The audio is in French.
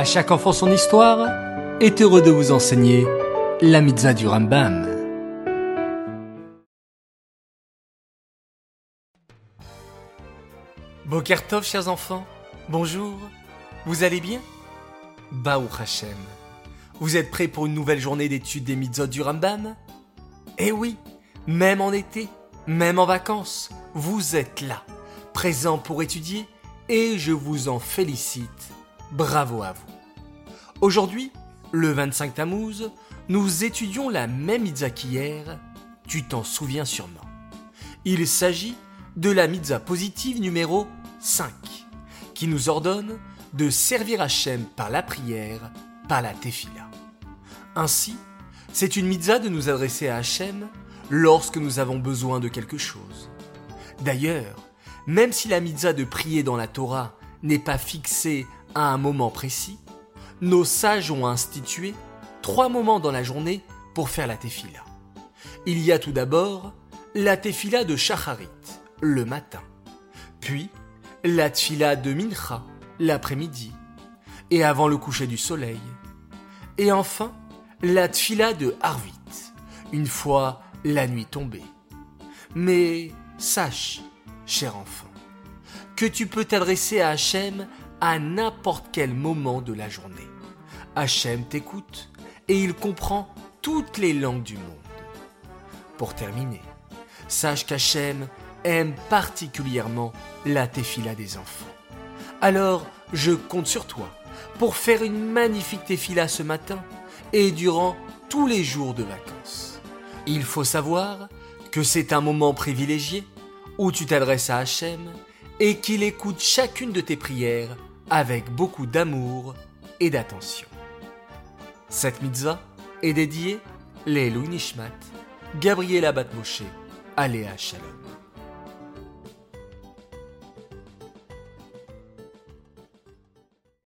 À chaque enfant son histoire est heureux de vous enseigner la mitzvah du Rambam. Bokertov, chers enfants, bonjour, vous allez bien? Baou Hashem, vous êtes prêts pour une nouvelle journée d'étude des mitzvot du Rambam? Eh oui, même en été, même en vacances, vous êtes là, présent pour étudier, et je vous en félicite. Bravo à vous. Aujourd'hui, le 25 Tammuz, nous étudions la même mitzvah qu'hier, tu t'en souviens sûrement. Il s'agit de la mitzvah positive numéro 5, qui nous ordonne de servir Hachem par la prière, par la tefila. Ainsi, c'est une mitzvah de nous adresser à Hachem lorsque nous avons besoin de quelque chose. D'ailleurs, même si la mitzvah de prier dans la Torah n'est pas fixée à un moment précis, nos sages ont institué trois moments dans la journée pour faire la tefila. Il y a tout d'abord la tefila de Shacharit, le matin, puis la tefila de Mincha, l'après-midi, et avant le coucher du soleil, et enfin la tefila de Harvit, une fois la nuit tombée. Mais sache, cher enfant, que tu peux t'adresser à Hachem à n'importe quel moment de la journée. Hachem t'écoute et il comprend toutes les langues du monde. Pour terminer, sache qu'Hachem aime particulièrement la tefila des enfants. Alors, je compte sur toi pour faire une magnifique tefila ce matin et durant tous les jours de vacances. Il faut savoir que c'est un moment privilégié où tu t'adresses à Hachem et qu'il écoute chacune de tes prières avec beaucoup d'amour et d'attention. Cette mitzvah est dédiée les Nishmat, Gabriela Batmoshe, Aléa Shalom.